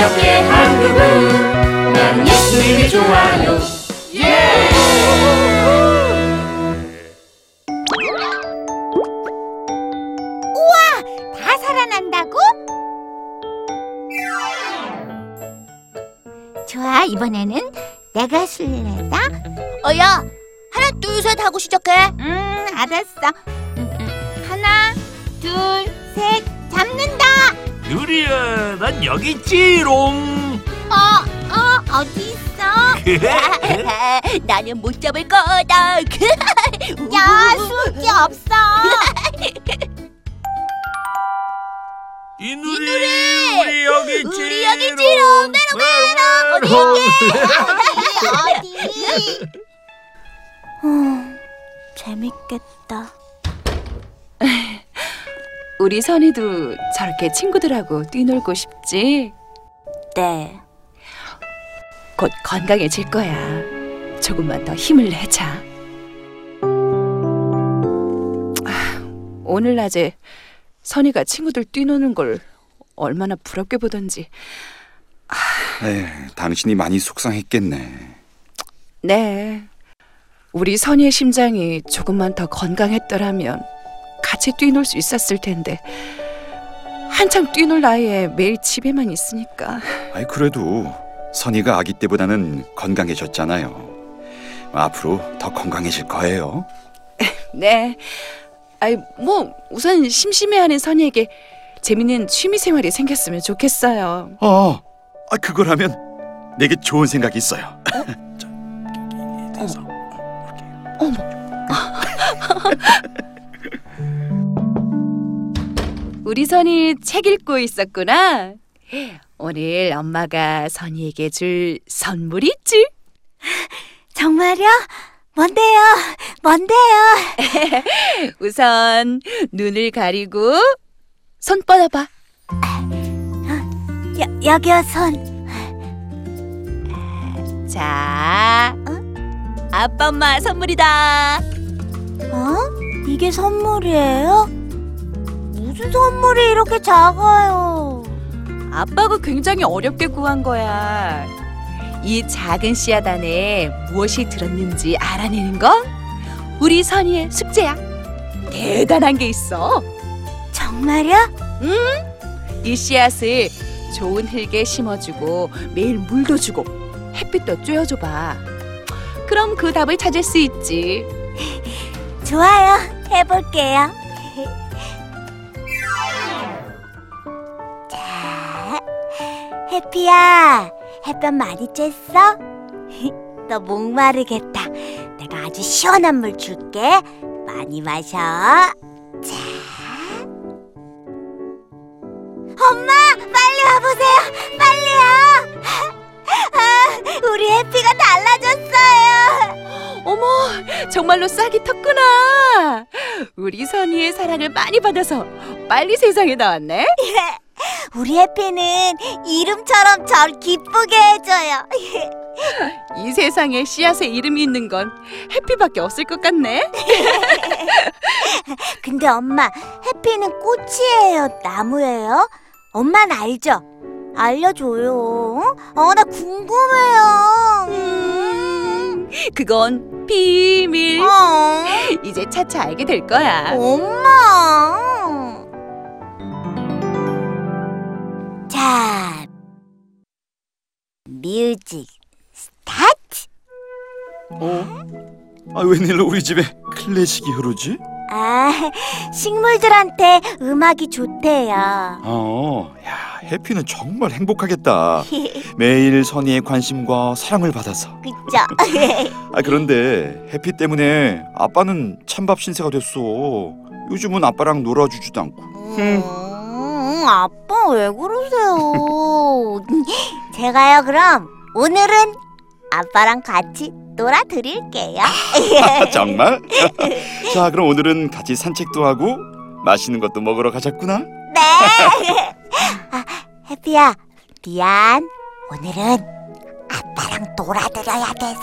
가족의 한 그분 나는 예수님이 좋아요 예! 다 살아난다고? 좋아, 이번에는 내가 술래다. 어, 야, 하나, 둘, 셋 하고 시작해. 음, 알았어. 음, 음. 하나, 둘, 셋, 잡는다. 누리야, 난 여기 있지롱. 어, 어, 어디 있어? 나는 못 잡을 거다. 야, 술기 없어. 이누리, 우리 여기 있지롱. 우리 여기 있지롱. 메롱, 메롱. 어디, 어디? 어, 재밌겠다. 우리 선이도 저렇게 친구들하고 뛰놀고 싶지? 네. 곧 건강해질 거야. 조금만 더 힘을 내자. 아, 오늘 낮에 선이가 친구들 뛰노는 걸 얼마나 부럽게 보던지. 에이, 당신이 많이 속상했겠네. 네. 우리 선이의 심장이 조금만 더 건강했더라면 같이 뛰놀 수 있었을 텐데. 한창 뛰놀 나이에 매일 집에만 있으니까. 아이 그래도 선이가 아기 때보다는 건강해졌잖아요. 앞으로 더 건강해질 거예요. 네. 아이 뭐 우선 심심해하는 선이에게 재밌는 취미 생활이 생겼으면 좋겠어요. 어, 아 그걸 하면 내게 좋은 생각이 있어요. 자, 여 우리 선이 책 읽고 있었구나. 오늘 엄마가 선이에게 줄 선물이 있지. 정말요? 뭔데요? 뭔데요? 우선 눈을 가리고 손 뻗어봐. 여, 여기요, 손. 자, 아빠 엄마 선물이다. 어? 이게 선물이에요? 무슨 선물이 이렇게 작아요? 아빠가 굉장히 어렵게 구한 거야. 이 작은 씨앗 안에 무엇이 들었는지 알아내는 건 우리 선이의 숙제야. 대단한 게 있어. 정말요? 이 씨앗을 좋은 흙에 심어주고 매일 물도 주고 햇빛도 쬐어줘봐. 그럼 그 답을 찾을 수 있지. 좋아요. 해볼게요. 해피야, 햇볕 많이 쬐어? 너 목마르겠다. 내가 아주 시원한 물 줄게. 많이 마셔. 자. 엄마, 빨리 와보세요. 빨리요. 아, 우리 해피가 달라졌어요. 어머, 정말로 싹이 텄구나. 우리 선이의 사랑을 많이 받아서 빨리 세상에 나왔네. 우리 해피는 이름처럼 절 기쁘게 해줘요. 이 세상에 씨앗에 이름이 있는 건 해피밖에 없을 것 같네. 근데 엄마, 해피는 꽃이에요? 나무예요? 엄마는 알죠? 알려줘요. 어, 나 궁금해요. 음. 그건 비밀. 어, 이제 차차 알게 될 거야. 엄마. 자, music start. 어? 아 웬일로 우리 집에 클래식이 흐르지? 아, 식물들한테 음악이 좋대요. 어, 야 해피는 정말 행복하겠다. 매일 선이의 관심과 사랑을 받아서. 그죠? 아 그런데 해피 때문에 아빠는 찬밥 신세가 됐어. 요즘은 아빠랑 놀아주지도 않고. 음, 아빠 왜 그러세요? 제가요 그럼 오늘은 아빠랑 같이 놀아드릴게요. 아, 정말? 자 그럼 오늘은 같이 산책도 하고 맛있는 것도 먹으러 가자꾸나. 네. 아, 해피야, 미안. 오늘은 아빠랑 놀아드려야 돼서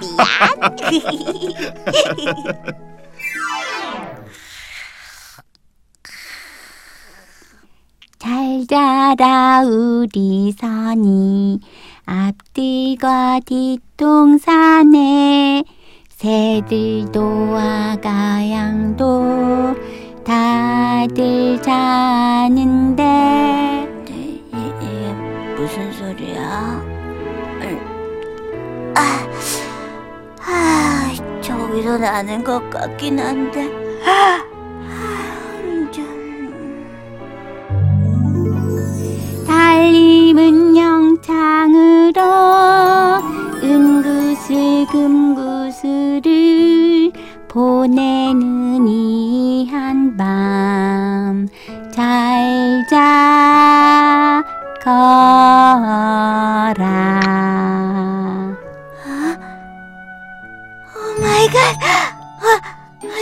미안. 잘 자라 우리 선이 앞뒤과 뒷동산에 새들도 아가 양도 다들 자는데 네, 이게 무슨 소리야? 아, 아, 저기서 나는 것 같긴 한데. 아, 영창으로 은구슬 금구슬을 보내는 이 한밤 잘 자거라 oh my god! 아,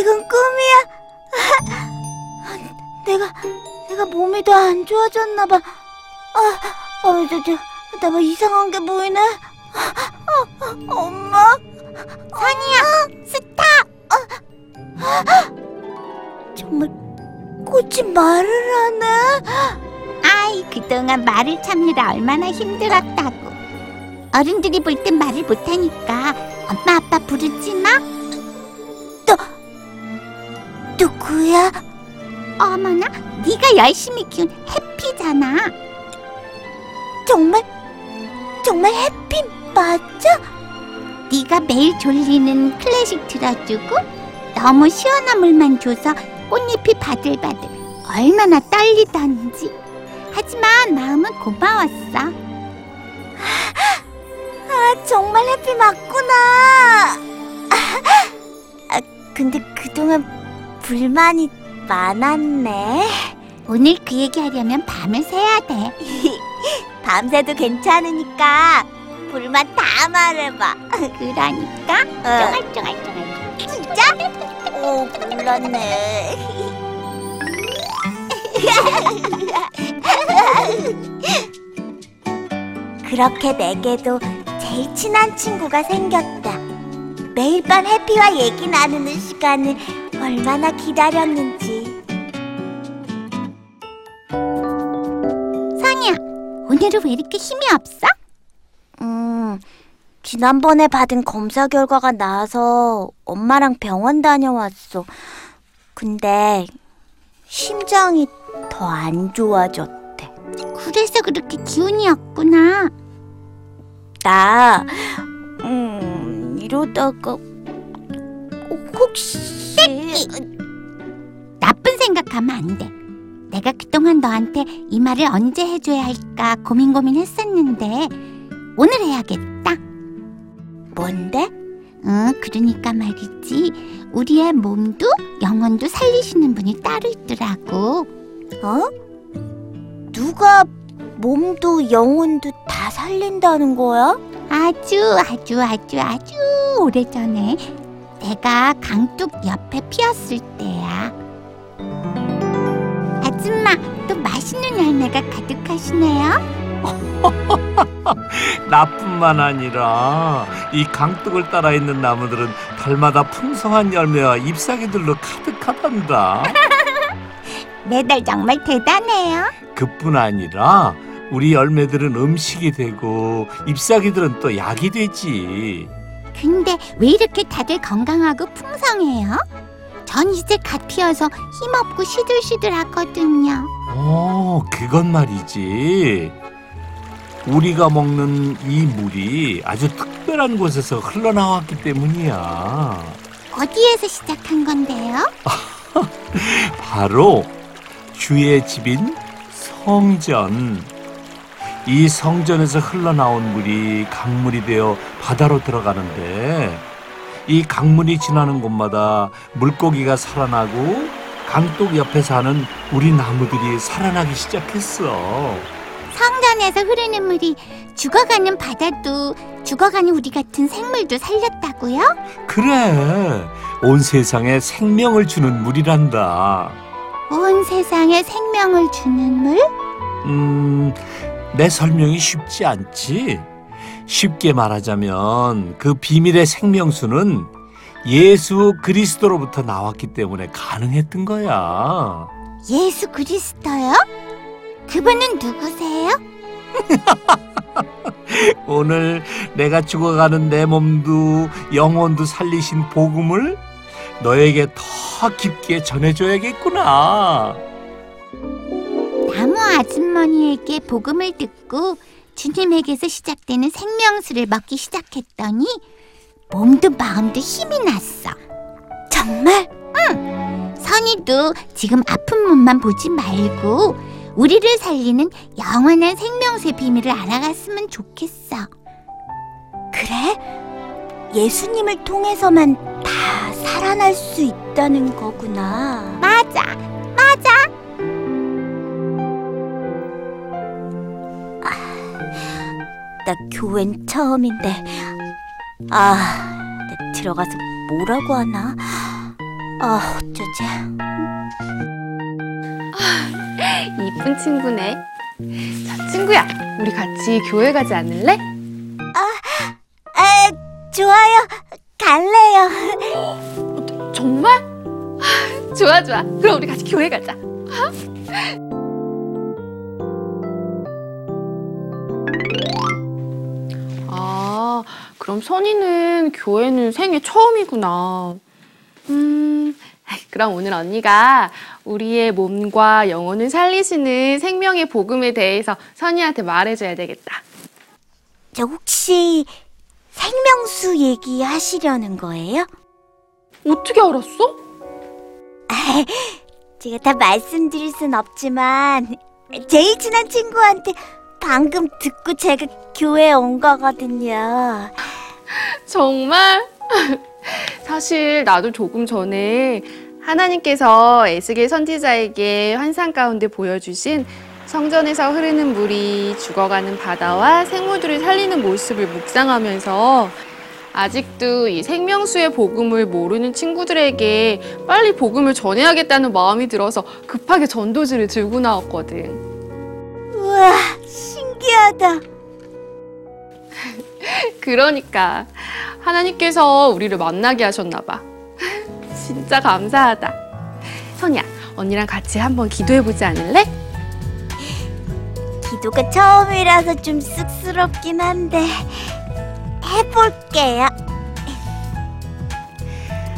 이건 꿈이야. 아, 내가 내가 몸이 더 안 좋아졌나 봐. 아, 어, 저, 저, 나 뭐 이상한 게 보이네. 아, 아, 엄마? 선이야, 스타. 아, 정말 꽃이 말을 하네. 아이 그동안 말을 참느라 얼마나 힘들었다고 어른들이 볼 땐 말을 못하니까 엄마 아빠 부르지 마 누구야? 어머나 네가 열심히 키운 해피잖아 정말 정말 해피 맞아? 네가 매일 졸리는 클래식 들어주고 너무 시원한 물만 줘서 꽃잎이 바들바들 얼마나 떨리던지 하지만 마음은 고마웠어 아, 정말 해피 맞구나. 아, 근데 그동안 불만이 많았네. 오늘 그 얘기하려면 밤을 새야 돼 밤새도 괜찮으니까 불만 다 말해봐. 그러니까 어, 쫑알쫑알쫑알 진짜? 오, 몰랐네. 그렇게 내게도 제일 친한 친구가 생겼다. 매일 밤 해피와 얘기 나누는 시간을 얼마나 기다렸는지. 오늘은 왜 이렇게 힘이 없어? 음, 지난번에 받은 검사 결과가 나와서 엄마랑 병원 다녀왔어. 근데 심장이 더 안 좋아졌대. 그래서 그렇게 기운이 없구나 나, 음, 이러다가 혹시 나쁜 생각하면 안 돼. 내가 그동안 너한테 이 말을 언제 해줘야 할까 고민 고민했었는데 오늘 해야겠다. 뭔데? 응, 그러니까 말이지. 우리의 몸도 영혼도 살리시는 분이 따로 있더라고. 어? 누가 몸도 영혼도 다 살린다는 거야? 아주 아주 아주 아주 오래전에 내가 강둑 옆에 피었을 때야. 아줌마, 또 맛있는 열매가 가득하시네요. 나뿐만 아니라 이 강둑을 따라 있는 나무들은 달마다 풍성한 열매와 잎사귀들로 가득하단다. 매달 정말 대단해요. 그뿐 아니라 우리 열매들은 음식이 되고 잎사귀들은 또 약이 되지. 근데 왜 이렇게 다들 건강하고 풍성해요? 전 이제 갓 피어서 힘없고 시들시들하거든요. 어, 그건 말이지. 우리가 먹는 이 물이 아주 특별한 곳에서 흘러나왔기 때문이야. 어디에서 시작한 건데요? 바로 주의 집인 성전. 이 성전에서 흘러나온 물이 강물이 되어 바다로 들어가는데 이 강물이 지나는 곳마다 물고기가 살아나고 강둑 옆에 사는 우리 나무들이 살아나기 시작했어. 성전에서 흐르는 물이 죽어가는 바다도 죽어가는 우리 같은 생물도 살렸다고요? 그래. 온 세상에 생명을 주는 물이란다. 온 세상에 생명을 주는 물? 음, 내 설명이 쉽지 않지. 쉽게 말하자면 그 비밀의 생명수는 예수 그리스도로부터 나왔기 때문에 가능했던 거야. 예수 그리스도요? 그분은 누구세요? 오늘 내가 죽어가는 내 몸도 영혼도 살리신 복음을 너에게 더 깊게 전해줘야겠구나. 나무 아주머니에게 복음을 듣고 주님에게서 시작되는 생명수를 먹기 시작했더니 몸도 마음도 힘이 났어. 정말? 선이도 지금 아픈 몸만 보지 말고 우리를 살리는 영원한 생명수의 비밀을 알아갔으면 좋겠어. 그래? 예수님을 통해서만 다 살아날 수 있다는 거구나. 맞아. 나 교회는 처음인데 아, 나 들어가서 뭐라고 하나? 아, 어쩌지? 이쁜 친구네. 자, 친구야, 우리 같이 교회 가지 않을래? 아, 좋아요. 갈래요. 정말? 아, 좋아, 좋아. 그럼 우리 같이 교회 가자. 아, 그럼 선이는 교회는 생애 처음이구나. 음, 그럼 오늘 언니가 우리의 몸과 영혼을 살리시는 생명의 복음에 대해서 선이한테 말해줘야 되겠다. 저 혹시 생명수 얘기하시려는 거예요? 어떻게 알았어? 제가 다 말씀드릴 순 없지만 제일 친한 친구한테 방금 듣고 제가 교회에 온 거거든요. 정말? 사실 나도 조금 전에 하나님께서 에스겔 선지자에게 환상 가운데 보여주신 성전에서 흐르는 물이 죽어가는 바다와 생물들을 살리는 모습을 묵상하면서 아직도 이 생명수의 복음을 모르는 친구들에게 빨리 복음을 전해야겠다는 마음이 들어서 급하게 전도지를 들고 나왔거든. 우와, 신기하다. 그러니까 하나님께서 우리를 만나게 하셨나 봐. 진짜 감사하다. 선이야, 언니랑 같이 한번 기도해 보지 않을래? 기도가 처음이라서 좀 쑥스럽긴 한데 해볼게요.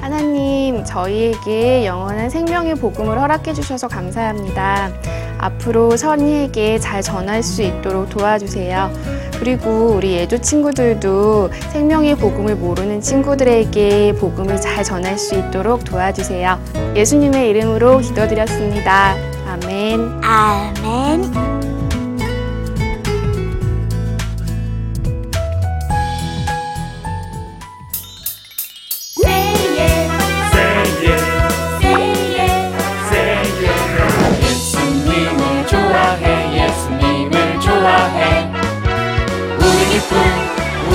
하나님, 저희에게 영원한 생명의 복음을 허락해 주셔서 감사합니다. 앞으로 선이에게 잘 전할 수 있도록 도와주세요. 그리고 우리 예조 친구들도 생명의 복음을 모르는 친구들에게 복음을 잘 전할 수 있도록 도와주세요. 예수님의 이름으로 기도드렸습니다. 아멘. 아멘.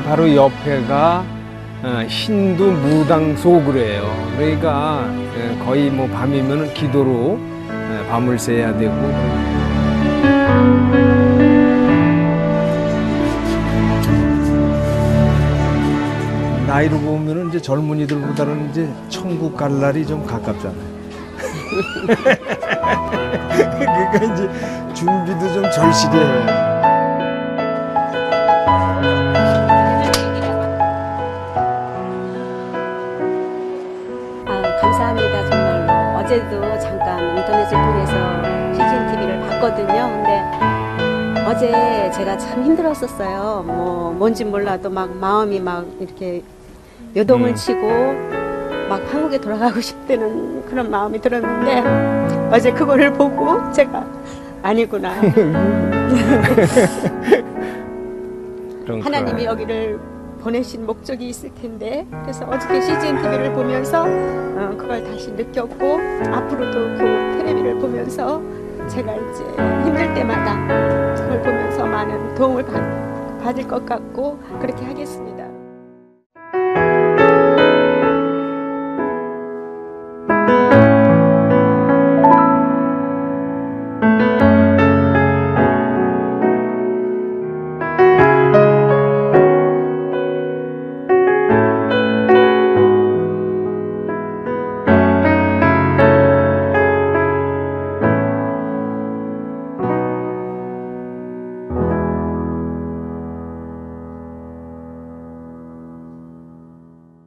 바로 옆에가 어, 힌두 무당소 그래요 그러니까 예, 거의 뭐 밤이면 기도로 예, 밤을 새야 되고 나이로 보면은 이제 젊은이들보다는 이제 천국 갈 날이 좀 가깝잖아요. 그러니까 이제 준비도 좀 절실해요. 어제도 잠깐 인터넷을 통해서 CGN TV를 봤거든요. 근데 어제 제가 참 힘들었었어요. 뭐 뭔지 몰라도 막 마음이 막 이렇게 요동을 음. 치고 막 한국에 돌아가고 싶다는 그런 마음이 들었는데 어제 그거를 보고 제가 아니구나. 하나님이 거. 여기를 보내신 목적이 있을 텐데 그래서 어저께 CGN TV를 보면서 어, 그걸 다시 느꼈고 앞으로도 그 텔레비를 보면서 제가 이제 힘들 때마다 그걸 보면서 많은 도움을 받, 받을 것 같고 그렇게 하겠습니다.